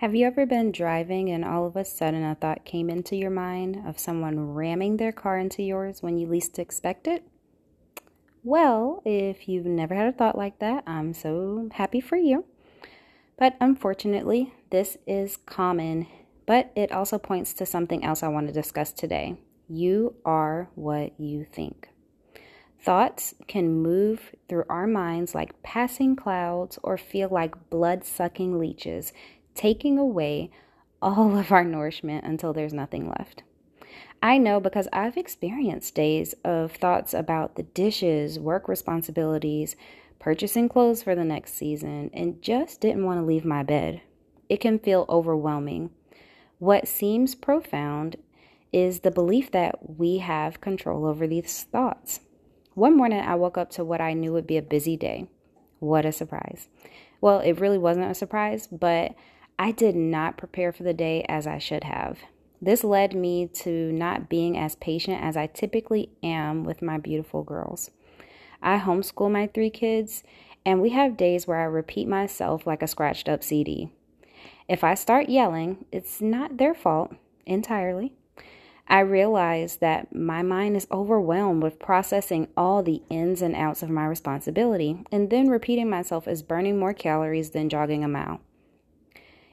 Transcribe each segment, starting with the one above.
Have you ever been driving and all of a sudden a thought came into your mind of someone ramming their car into yours when you least expect it? Well, if you've never had a thought like that, I'm so happy for you. But unfortunately, this is common, but it also points to something else I want to discuss today. You are what you think. Thoughts can move through our minds like passing clouds or feel like blood sucking leeches taking away all of our nourishment until there's nothing left. I know because I've experienced days of thoughts about the dishes, work responsibilities, purchasing clothes for the next season, and just didn't want to leave my bed. It can feel overwhelming. What seems profound is the belief that we have control over these thoughts. One morning, I woke up to what I knew would be a busy day. What a surprise. Well, it really wasn't a surprise, but I did not prepare for the day as I should have. This led me to not being as patient as I typically am with my beautiful girls. I homeschool my three kids, and we have days where I repeat myself like a scratched up CD. If I start yelling, it's not their fault entirely. I realize that my mind is overwhelmed with processing all the ins and outs of my responsibility, and then repeating myself is burning more calories than jogging a mile.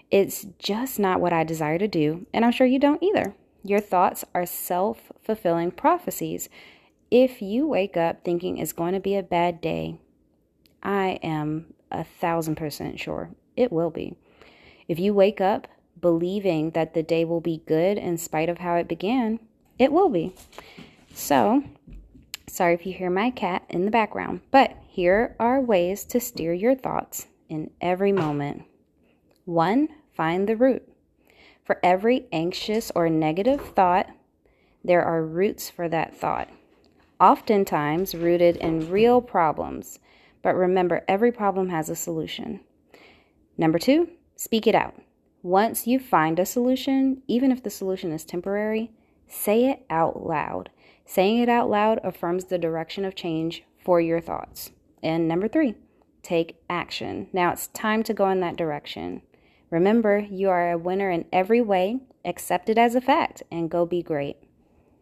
It's just not what I desire to do, and I'm sure you don't either. Your thoughts are self fulfilling prophecies. If you wake up thinking it's going to be a bad day, I am a thousand percent sure it will be. If you wake up believing that the day will be good in spite of how it began, it will be. So, sorry if you hear my cat in the background, but here are ways to steer your thoughts in every moment. One, find the root. For every anxious or negative thought, there are roots for that thought, oftentimes rooted in real problems. But remember, every problem has a solution. Number two, speak it out. Once you find a solution, even if the solution is temporary, say it out loud. Saying it out loud affirms the direction of change for your thoughts. And number three, take action. Now it's time to go in that direction. Remember, you are a winner in every way. Accept it as a fact and go be great.